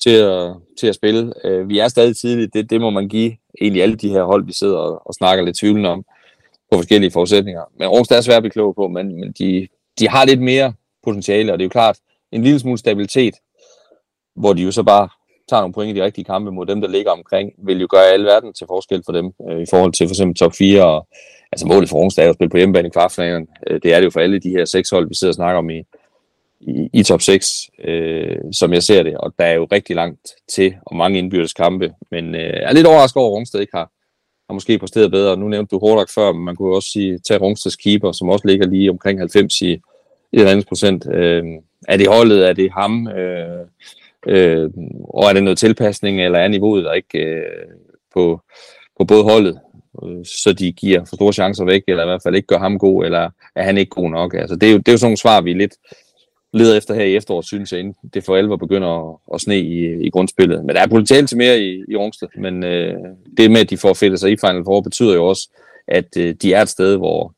til at, til at spille. Øh, vi er stadig tidligt, det, det må man give egentlig alle de her hold, vi sidder og, og snakker lidt tvivlende om på forskellige forudsætninger. Men Aarhus er svært at blive klog på, men, men de, de har lidt mere potentiale, og det er jo klart, en lille smule stabilitet, hvor de jo så bare tager nogle point i de rigtige kampe mod dem, der ligger omkring, vil jo gøre alle verden til forskel for dem, øh, i forhold til for eksempel top 4, og altså målet for Rungsted er at spille på hjemmebane i kvartfinalen. Øh, det er det jo for alle de her seks hold, vi sidder og snakker om i, i, i top 6, øh, som jeg ser det, og der er jo rigtig langt til, og mange indbyrdes kampe, men øh, jeg er lidt overrasket over, at Rungsted ikke har, har måske præsteret bedre. Nu nævnte du Hordak før, men man kunne også sige, tage Rungsteds keeper, som også ligger lige omkring 90 i, i et andet procent. Øh, er det holdet, er det ham, øh, øh, og er det noget tilpasning, eller er niveauet der ikke øh, på, på både holdet, øh, så de giver for store chancer væk, eller i hvert fald ikke gør ham god, eller er han ikke god nok? Altså, det, er jo, det er jo sådan nogle svar, vi lidt leder efter her i efteråret, synes jeg, inden det for alvor begynder at, at sne i, i grundspillet. Men der er potentiale til mere i, i Rungsted, men øh, det med, at de får fældet sig i Final Four, betyder jo også, at øh, de er et sted, hvor,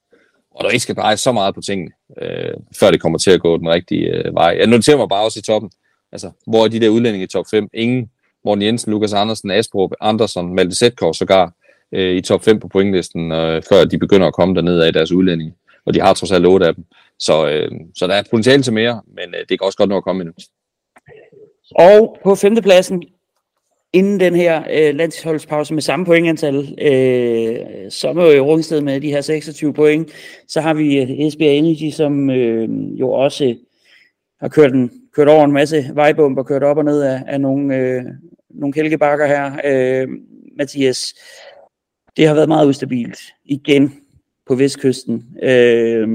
og der ikke skal dreje så meget på tingene, øh, før det kommer til at gå den rigtige øh, vej. Jeg noterer mig bare også i toppen, altså, hvor er de der udlændinge i top 5? Ingen. Morten Jensen, Lukas Andersen, Asbro, Andersen, Malte Sætkov sågar øh, i top 5 på pointlisten, øh, før de begynder at komme derned af deres udlændinge. Og de har trods alt 8 af dem. Så, øh, så der er potentiale til mere, men øh, det kan også godt nå at komme endnu. Og på femtepladsen, inden den her øh, landsholdspause med samme pointantal, øh, som er jo Rungsted med de her 26 point, så har vi øh, Esbjerg Energy, som øh, jo også har kørt, en, kørt over en masse vejbomber, kørt op og ned af, af nogle, øh, nogle kælkebakker her. Øh, Mathias, det har været meget ustabilt igen på vestkysten. Øh,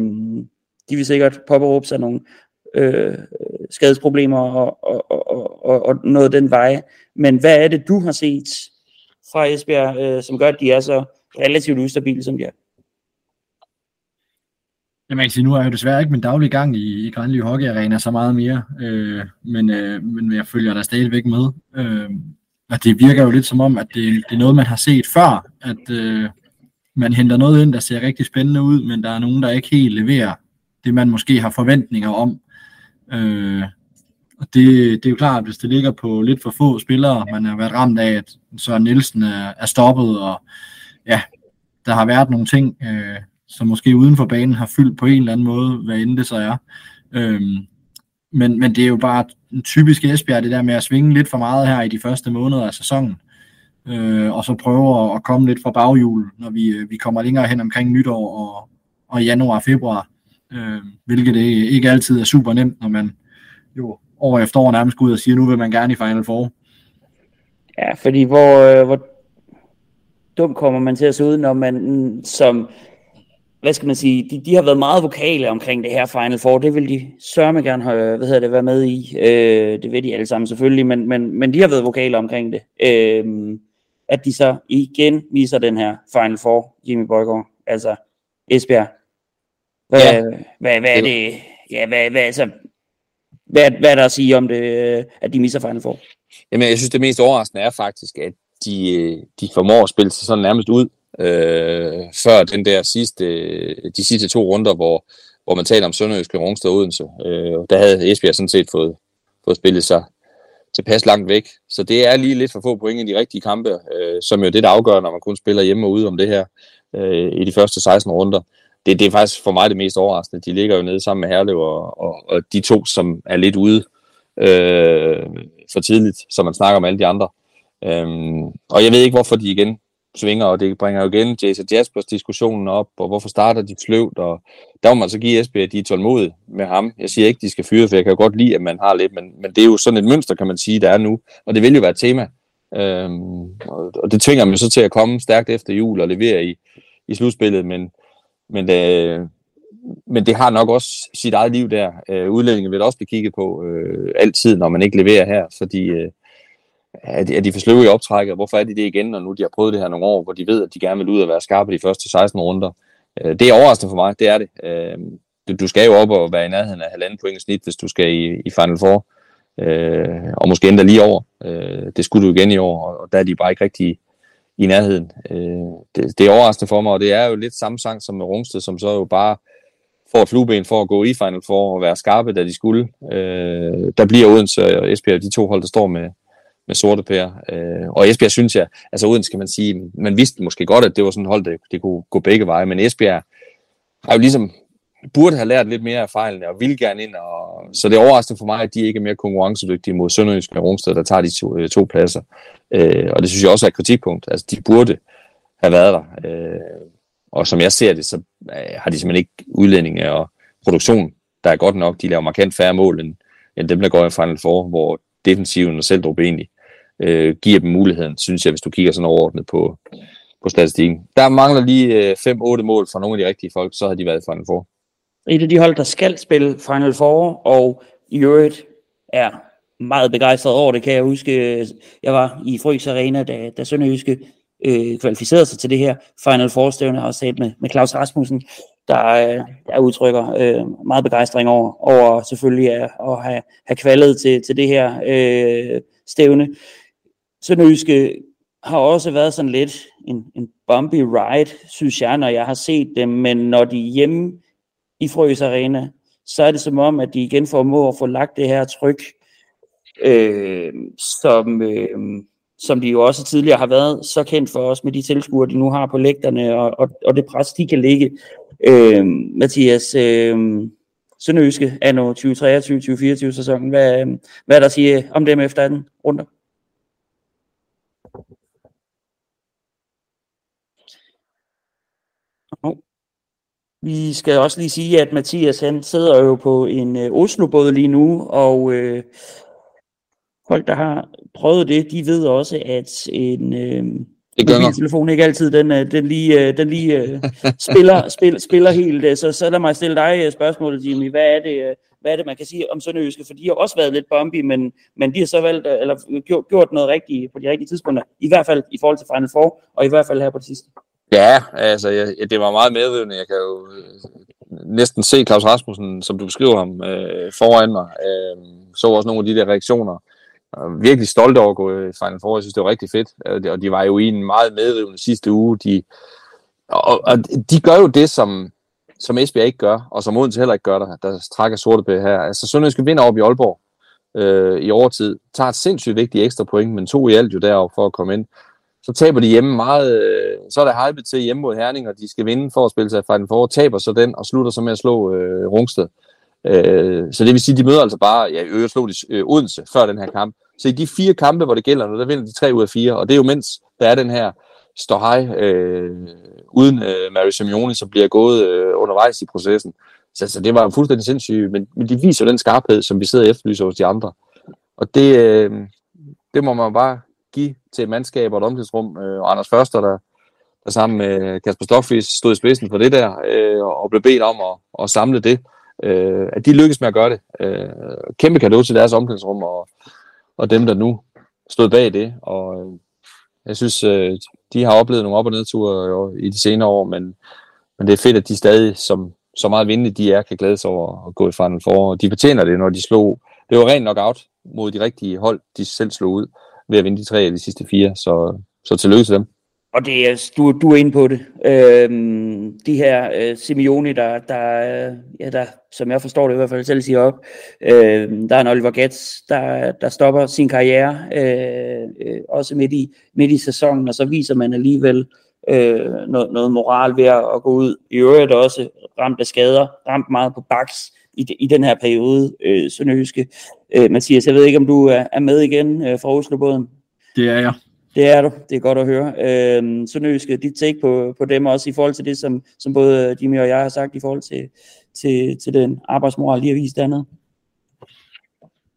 de vil sikkert påberåbe sig nogle øh, skadesproblemer og, og, og, og, og noget den vej. Men hvad er det, du har set fra Esbjerg, øh, som gør, at de er så relativt ustabile, som de er? Jeg man kan sige, nu er jeg jo desværre ikke min daglige gang i, i Grønlige Hockey Arena så meget mere, øh, men, øh, men jeg følger der stadigvæk med. Øh, og det virker jo lidt som om, at det, det er noget, man har set før, at øh, man henter noget ind, der ser rigtig spændende ud, men der er nogen, der ikke helt leverer det, man måske har forventninger om. Øh, og det, det er jo klart, at hvis det ligger på lidt for få spillere, man har været ramt af, at Søren Nielsen er, er stoppet, og ja, der har været nogle ting, øh, som måske uden for banen har fyldt på en eller anden måde, hvad end det så er. Øhm, men, men det er jo bare en typisk Esbjerg, det der med at svinge lidt for meget her i de første måneder af sæsonen, øh, og så prøve at komme lidt fra baghjul, når vi, øh, vi kommer længere hen omkring nytår og, og januar og februar øh, hvilket det ikke altid er super nemt, når man jo år efter år nærmest går ud og siger, nu vil man gerne i Final Four. Ja, fordi hvor, øh, hvor dum kommer man til at se ud, når man mm, som, hvad skal man sige, de, de har været meget vokale omkring det her Final Four, det vil de sørme gerne have, hvad hedder det, være med i, øh, det ved de alle sammen selvfølgelig, men, men, men de har været vokale omkring det. Øh, at de så igen viser den her Final Four, Jimmy Bøjgaard, altså Esbjerg, hvad, ja. hvad, hvad er det? Ja, hvad, hvad, altså, hvad, hvad er der at sige om det, at de misser Final Four? Jamen, jeg synes, det mest overraskende er faktisk, at de, de formår at spille sig sådan nærmest ud, øh, før den der sidste, de sidste to runder, hvor, hvor man taler om Sønderjysk Rungsted og Odense. Øh, der havde Esbjerg sådan set fået, fået spillet sig tilpas langt væk. Så det er lige lidt for få point i de rigtige kampe, øh, som jo det, der afgør, når man kun spiller hjemme og ude om det her øh, i de første 16 runder det, det er faktisk for mig det mest overraskende. De ligger jo nede sammen med Herlev og, og, og de to, som er lidt ude øh, for tidligt, som man snakker om alle de andre. Øhm, og jeg ved ikke, hvorfor de igen svinger, og det bringer jo igen Jason Jaspers diskussionen op, og hvorfor starter de sløvt, og der må man så give Esbjerg, at de er tålmodige med ham. Jeg siger ikke, de skal fyre, for jeg kan jo godt lide, at man har lidt, men, men det er jo sådan et mønster, kan man sige, der er nu, og det vil jo være et tema. Øhm, og, og det tvinger mig så til at komme stærkt efter jul og levere i, i slutspillet, men, men, øh, men det har nok også sit eget liv der. Øh, udlændinge vil også blive kigget på øh, altid, når man ikke leverer her, fordi øh, er, de, er de for sløve i optrækket? Hvorfor er de det igen, når nu de har prøvet det her nogle år, hvor de ved, at de gerne vil ud og være skarpe de første 16 runder? Øh, det er overraskende for mig, det er det. Øh, du, du skal jo op og være i nærheden af halvanden point i snit, hvis du skal i, i Final Four. Øh, og måske endda lige over. Øh, det skulle du igen i år, og der er de bare ikke rigtig i nærheden. Øh, det, det er overraskende for mig, og det er jo lidt samme sang som med Rungsted, som så jo bare får et flueben for at gå i Final Four og være skarpe, da de skulle. Øh, der bliver Odense og Esbjerg de to hold, der står med, med sorte pærer. Øh, og Esbjerg synes jeg, altså uden kan man sige, man vidste måske godt, at det var sådan et hold, der det kunne gå begge veje, men Esbjerg har jo ligesom burde have lært lidt mere af fejlene og vil gerne ind. Og, så det er overraskende for mig, at de ikke er mere konkurrencedygtige mod Sønderjysk og Rungsted, der tager de to, øh, to pladser. Øh, og det synes jeg også er et kritikpunkt. Altså, de burde have været der. Øh, og som jeg ser det, så øh, har de simpelthen ikke udlændinge og produktion, der er godt nok. De laver markant færre mål, end, end dem, der går i Final Four, hvor defensiven og Seldrup egentlig øh, giver dem muligheden, synes jeg, hvis du kigger sådan overordnet på, på statistikken. Der mangler lige 5-8 øh, mål fra nogle af de rigtige folk, så har de været i Final Four et af de hold, der skal spille Final Four, og i øvrigt er meget begejstret over det, kan jeg huske. Jeg var i Frøs Arena, da, da Sønderjyske øh, kvalificerede sig til det her Final Four-stævne, og set med, med Claus Rasmussen, der, øh, der udtrykker øh, meget begejstring over, over selvfølgelig at, at have, have kvalet til, til det her øh, stævne. Sønderjyske har også været sådan lidt en, en bumpy ride, synes jeg, når jeg har set dem, men når de hjemme i Frøs Arena, så er det som om, at de igen formår at få lagt det her tryk, øh, som, øh, som de jo også tidligere har været så kendt for os med de tilskuere, de nu har på lægterne, og, og, og det pres, de kan ligge. Øh, Mathias, øh, Sønderjyske er nu 2023-2024 sæsonen. Hvad, hvad er der at sige om dem efter den runde? Vi skal også lige sige, at Mathias han sidder jo på en øh, Oslo-båd lige nu, og øh, folk, der har prøvet det, de ved også, at en øh, mobiltelefon ikke altid den, øh, den lige, øh, den lige øh, spiller, spil, spiller helt. Så, så lad mig stille dig spørgsmålet, Jimmy. Hvad er det, hvad er det man kan sige om Sønderjyske? For de har også været lidt bumpy, men, men de har så valgt, eller gjort, gjort noget rigtigt på de rigtige tidspunkter. I hvert fald i forhold til Final Four, og i hvert fald her på det sidste. Ja, altså jeg, det var meget medrivende. Jeg kan jo øh, næsten se Claus Rasmussen, som du beskriver ham, øh, foran mig. Øh, så også nogle af de der reaktioner. Jeg var virkelig stolt over at gå i Final Four. Jeg synes, det var rigtig fedt. Øh, og de var jo i en meget medrivende sidste uge. De, og, og de gør jo det, som, som Esbjerg ikke gør, og som Odense heller ikke gør, der, der trækker sorte på her. Altså Sønderjyske vinder op i Aalborg øh, i overtid. Tager et sindssygt vigtigt ekstra point, men to i alt jo deroppe for at komme ind så taber de hjemme meget, øh, så er der hype til hjemme mod Herning, og de skal vinde for at spille sig fra den for, taber så den, og slutter så med at slå øh, Rungsted. Øh, så det vil sige, de møder altså bare, ja, øvrigt slog de øh, Odense før den her kamp. Så i de fire kampe, hvor det gælder, der vinder de tre ud af fire, og det er jo mens der er den her står hej øh, uden øh, Mary Simeone, som bliver gået øh, undervejs i processen. Så, så det var jo fuldstændig sindssygt, men, men de viser jo den skarphed, som vi sidder og efterlyser hos de andre. Og det, øh, det må man bare give til et mandskab og et omklædningsrum. Øh, og Anders Førster, der, der sammen med Kasper Stockfisk stod i spidsen for det der, øh, og blev bedt om at, at samle det. Øh, at de lykkes med at gøre det. Øh, kæmpe kado til deres omklædningsrum, og, og dem, der nu stod bag det. Og øh, jeg synes, øh, de har oplevet nogle op- og nedture i de senere år, men, men det er fedt, at de stadig, som så meget vindende de er, kan glæde sig over at gå i Final for. De fortjener det, når de slog. Det var rent knockout mod de rigtige hold, de selv slog ud ved at vinde de tre af de sidste fire, så, så tillykke til dem. Og det er, du, du er inde på det. Øhm, de her øh, Simeone, der, der, øh, ja, der, som jeg forstår det i hvert fald selv siger op, øh, der er en Oliver Gats, der, der stopper sin karriere, øh, øh, også midt i, midt i sæsonen, og så viser man alligevel øh, noget, noget moral ved at gå ud. I øvrigt også ramt af skader, ramt meget på baks i, i den her periode, øh, Sønderjyske. Øh, Mathias, jeg ved ikke, om du er, er med igen øh, fra Oslobåden? Det er jeg. Det er du, det er godt at høre. Øh, Sønderjyske, dit take på, på dem også i forhold til det, som, som både Jimmy og jeg har sagt i forhold til, til, til den arbejdsmoral, de har vist andet.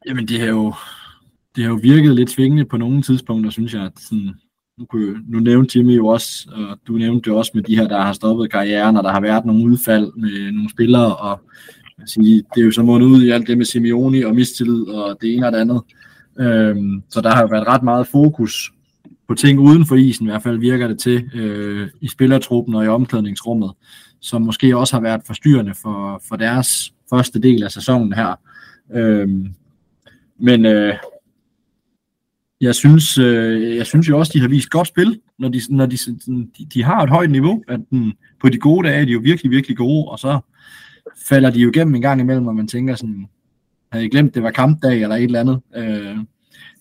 Jamen, det har jo, det har jo virket lidt svingende på nogle tidspunkter, synes jeg. At sådan, nu, kunne, nu nævnte Jimmy jo også, og du nævnte det også med de her, der har stoppet karrieren, og der har været nogle udfald med nogle spillere, og sige, det er jo så mundet ud i alt det med Simeoni og mistillid og det ene og det andet. Øhm, så der har jo været ret meget fokus på ting uden for isen, i hvert fald virker det til, øh, i spillertruppen og i omklædningsrummet, som måske også har været forstyrrende for, for deres første del af sæsonen her. Øhm, men øh, jeg synes, øh, jeg synes jo også, de har vist godt spil, når de, når de, de, de har et højt niveau. At den, på de gode dage er de jo virkelig, virkelig gode, og så falder de jo igennem en gang imellem, og man tænker sådan, havde jeg glemt, det var kampdag eller et eller andet. Øh,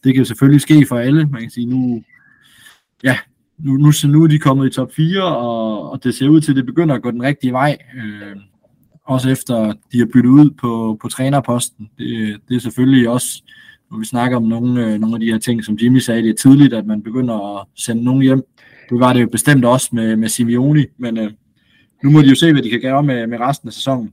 det kan jo selvfølgelig ske for alle. Man kan sige, nu, ja, nu, nu, nu er de kommet i top 4, og, og det ser ud til, at det begynder at gå den rigtige vej. Øh, også efter de har byttet ud på, på trænerposten. Det, det er selvfølgelig også, når vi snakker om nogle, øh, nogle af de her ting, som Jimmy sagde, det er tidligt, at man begynder at sende nogen hjem. Det var det jo bestemt også med, med Simeoni, men øh, nu må de jo se, hvad de kan gøre med, med resten af sæsonen.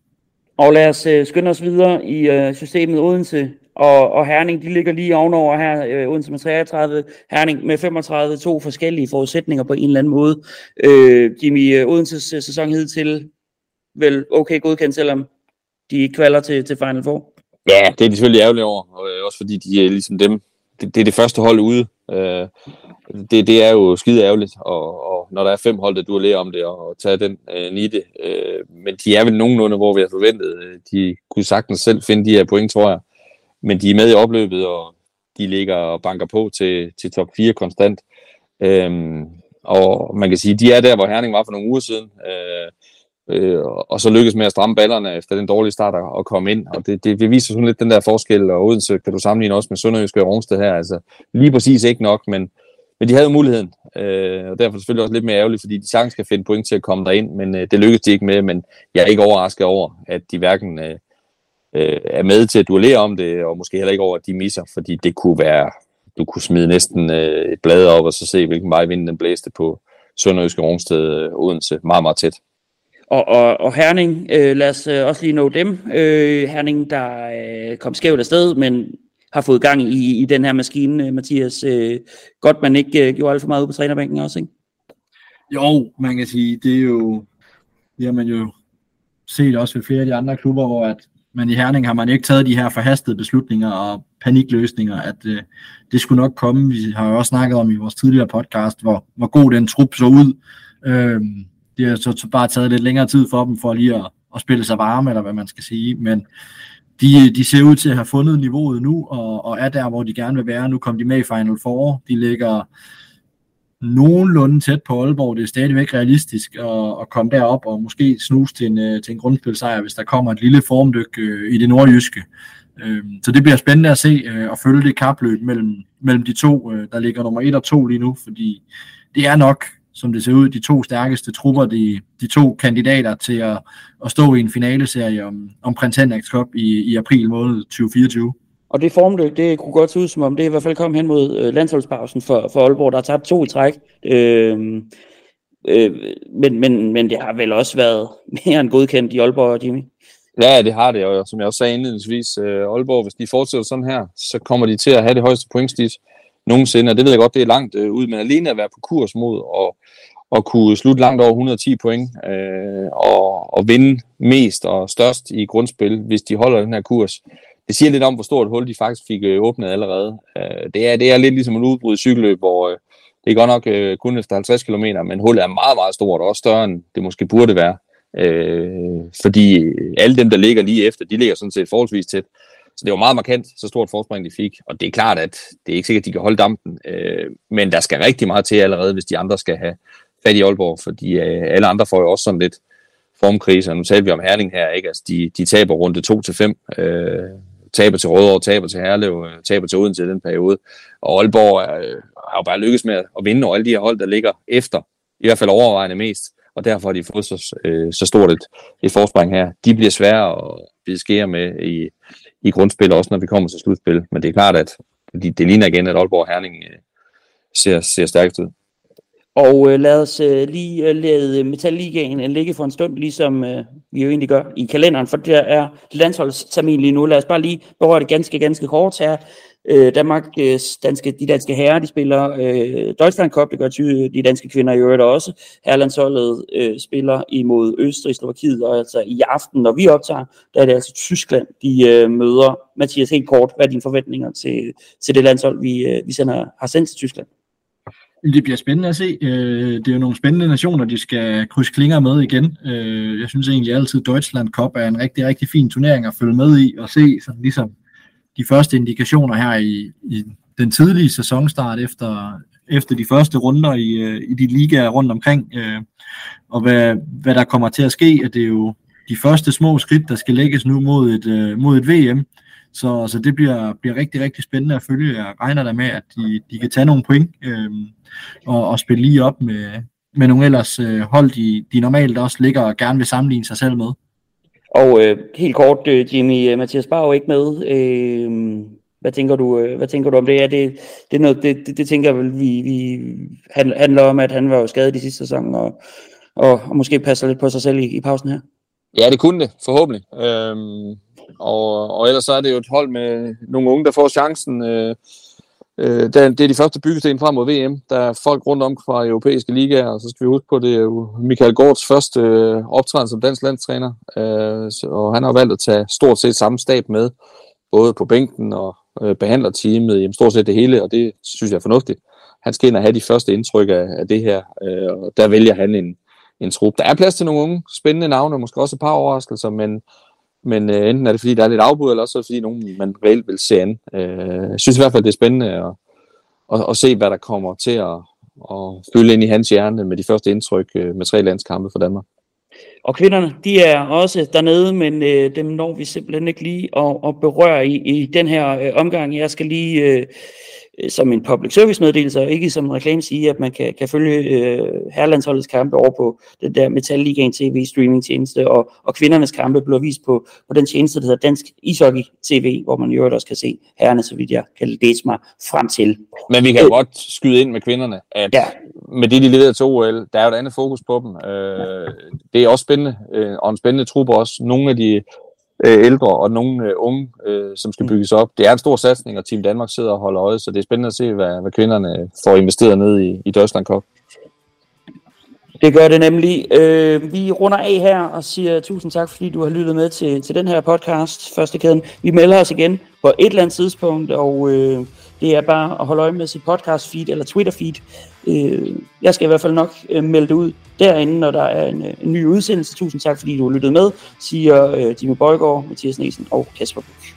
Og lad os øh, skynde os videre i øh, systemet Odense og, og Herning. De ligger lige ovenover her, øh, Odense med 33, Herning med 35, to forskellige forudsætninger på en eller anden måde. Øh, Jimmy, øh, Odenses øh, sæson til vel okay godkendt, selvom de ikke kvalder til, til Final Four. Ja, det er de selvfølgelig ærgerlige over, og øh, også fordi de er ligesom dem, det, det er det første hold ude. Øh, det, det er jo skide ærgerligt, og, og når der er fem hold, der duellerer om det, og tage den øh, nitte. Øh, men de er vel nogenlunde, hvor vi har forventet. Øh, de kunne sagtens selv finde de her point, tror jeg. Men de er med i opløbet, og de ligger og banker på til, til top 4 konstant. Øh, og man kan sige, de er der, hvor Herning var for nogle uger siden. Øh, øh, og så lykkes med at stramme ballerne efter den dårlige start og komme ind. Og det, det, det viser sådan lidt den der forskel, og Odense kan du sammenligne også med Sønderjyske og Rungsted her. Altså lige præcis ikke nok, men, men de havde muligheden. Øh, og derfor det selvfølgelig også lidt mere ærgerligt, fordi de sagtens skal finde point til at komme derind, men øh, det lykkedes de ikke med. Men jeg er ikke overrasket over, at de hverken øh, øh, er med til at duellere om det, og måske heller ikke over, at de misser, fordi det kunne være, du kunne smide næsten øh, et blad op, og så se, hvilken vej vinden den blæste på Sønderjyske Rungsted øh, Odense meget, meget tæt. Og, og, og Herning, øh, lad os øh, også lige nå dem. Øh, Herning, der øh, kom skævt afsted, men har fået gang i, i den her maskine, øh, Mathias. Øh, godt, man ikke øh, gjorde alt for meget ud på trænerbænken også, ikke? Jo, man kan sige, det er jo, det har man jo set også ved flere af de andre klubber, hvor at man i Herning har man ikke taget de her forhastede beslutninger og panikløsninger, at øh, det skulle nok komme. Vi har jo også snakket om i vores tidligere podcast, hvor, hvor god den trup så ud. Øh, det har så bare taget lidt længere tid for dem for lige at, at spille sig varme, eller hvad man skal sige. Men de, de ser ud til at have fundet niveauet nu, og, og er der, hvor de gerne vil være. Nu kom de med i Final Four. De ligger nogenlunde tæt på Aalborg. Det er stadigvæk realistisk at, at komme derop og måske snuse til en, øh, til en grundspilsejr, hvis der kommer et lille formdyk øh, i det nordjyske. Øh, så det bliver spændende at se øh, og følge det kapløb mellem, mellem de to, øh, der ligger nummer et og to lige nu, fordi det er nok som det ser ud, de to stærkeste trupper, de, de to kandidater til at, at stå i en finaleserie om, om Prins Henrik Cup i, i april måned 2024. Og det formløb, det kunne godt se ud som om, det i hvert fald kom hen mod øh, landsholdspausen for, for Aalborg, der har tabt to i træk. Øh, øh, men, men, men det har vel også været mere end godkendt i Aalborg, Jimmy? Ja, det har det, og som jeg også sagde indledningsvis, øh, Aalborg, hvis de fortsætter sådan her, så kommer de til at have det højeste pointsnit nogensinde, og det ved jeg godt, det er langt øh, ud, men alene at være på kurs mod og, at kunne slutte langt over 110 point øh, og, og vinde mest og størst i grundspil, hvis de holder den her kurs. Det siger lidt om, hvor stort hul de faktisk fik øh, åbnet allerede. Øh, det, er, det er lidt ligesom en udbrud i cykelløb, hvor øh, det er godt nok øh, kun efter 50 km, men hullet er meget, meget stort, og også større end det måske burde være. Øh, fordi alle dem, der ligger lige efter, de ligger sådan set forholdsvis tæt. Så det var meget markant, så stort forspring de fik. Og det er klart, at det er ikke sikkert, at de kan holde dampen. Øh, men der skal rigtig meget til allerede, hvis de andre skal have fat i Aalborg. Fordi øh, alle andre får jo også sådan lidt formkrise. Og nu talte vi om Herning her. Ikke? Altså, de, de taber runde 2-5. Øh, taber til Rødovre, taber til Herlev, øh, taber til Odense i den periode. Og Aalborg øh, har jo bare lykkes med at vinde over alle de her hold, der ligger efter. I hvert fald overvejende mest. Og derfor har de fået så, øh, så stort et, et forspring her. De bliver svære at beskære med i, i grundspil, også når vi kommer til slutspil. Men det er klart, at det, det ligner igen, at Aalborg Herning øh, ser, ser stærkest ud. Og øh, lad os øh, lige øh, lade Metalligaen øh, ligge for en stund, ligesom øh, vi jo egentlig gør i kalenderen, for der er landsholdstermin lige nu. Lad os bare lige berøre det ganske, ganske kort her. Øh, Danmark, øh, danske, de danske herrer, de spiller øh, Deutschland Cup, det gør øh, de danske kvinder i øvrigt også. Herlandsholdet øh, spiller imod Østrig, Slovakiet, og altså i aften, når vi optager, der er det altså Tyskland, de øh, møder. Mathias, helt kort, hvad er dine forventninger til, til det landshold, vi, øh, vi sender, har sendt til Tyskland? Det bliver spændende at se. Øh, det er jo nogle spændende nationer, de skal krydse klinger med igen. Øh, jeg synes egentlig altid, at Deutschland Cup er en rigtig, rigtig fin turnering at følge med i og se sådan ligesom de første indikationer her i, i den tidlige sæsonstart efter, efter de første runder i, øh, i de ligaer rundt omkring, og hvad, hvad der kommer til at ske, at det er jo de første små skridt, der skal lægges nu mod et, mod et VM, så, så det bliver, bliver rigtig, rigtig spændende at følge. Jeg regner der med, at de, de kan tage nogle point øh, og, og spille lige op med, med nogle ellers øh, hold, de, de normalt også ligger og gerne vil sammenligne sig selv med. Og øh, helt kort, øh, Jimmy, øh, Mathias Bauer ikke med. Øh, hvad tænker du, øh, hvad tænker du om det? Er det, det, er noget, det, det, det tænker jeg vel, vi, vi handler om, at han var jo skadet i sidste sæson, og, og, og måske passer lidt på sig selv i, i pausen her. Ja, det kunne det, forhåbentlig. Øhm, og, og ellers så er det jo et hold med nogle unge, der får chancen. Øh, øh, det, er, det er de første byggesten frem mod VM. Der er folk rundt om fra europæiske ligaer, og så skal vi huske på, det er jo Michael Gårds første øh, optræden som dansk landstræner. Øh, så, og han har valgt at tage stort set samme stab med, både på bænken og øh, behandlerteamet, jamen stort set det hele, og det synes jeg er fornuftigt. Han skal ind og have de første indtryk af, af det her, øh, og der vælger han en, en trup. Der er plads til nogle unge, spændende navne, måske også et par overraskelser, men, men øh, enten er det fordi, der er lidt afbud, eller også er det fordi, nogen man reelt vil se an. Øh, jeg synes i hvert fald, det er spændende at, at, at se, hvad der kommer til at, at fylde ind i hans hjerne med de første indtryk øh, med tre landskampe for Danmark. Og kvinderne, de er også dernede, men øh, dem når vi simpelthen ikke lige at, at berøre i, i den her øh, omgang. Jeg skal lige øh, som en public service meddelelse, og ikke som en reklame sige, at man kan, kan følge øh, herrelandsholdets kampe over på den der Metal Ligaen TV streaming tjeneste, og, og kvindernes kampe bliver vist på, på den tjeneste, der hedder Dansk Ishockey TV, hvor man jo også kan se herrerne, så vidt jeg kan læse mig frem til. Men vi kan jo øh, godt skyde ind med kvinderne, at ja. med det, de leverer til OL, der er jo et andet fokus på dem. Øh, det er også spændende, øh, og en spændende truppe også. Nogle af de øh, ældre og nogle øh, unge, øh, som skal mm. bygges op. Det er en stor satsning, og Team Danmark sidder og holder øje, så det er spændende at se, hvad, hvad kvinderne får investeret ned i, i Deutschland Cup. Det gør det nemlig. Øh, vi runder af her og siger tusind tak, fordi du har lyttet med til, til den her podcast, Første Kæden. Vi melder os igen på et eller andet tidspunkt, og øh, det er bare at holde øje med sit podcast feed eller Twitter feed. Øh, jeg skal i hvert fald nok øh, melde det ud derinde, når der er en, øh, en ny udsendelse. Tusind tak, fordi du har lyttet med, siger øh, Jimmy Bøjgaard, Mathias Nielsen og Kasper Buch.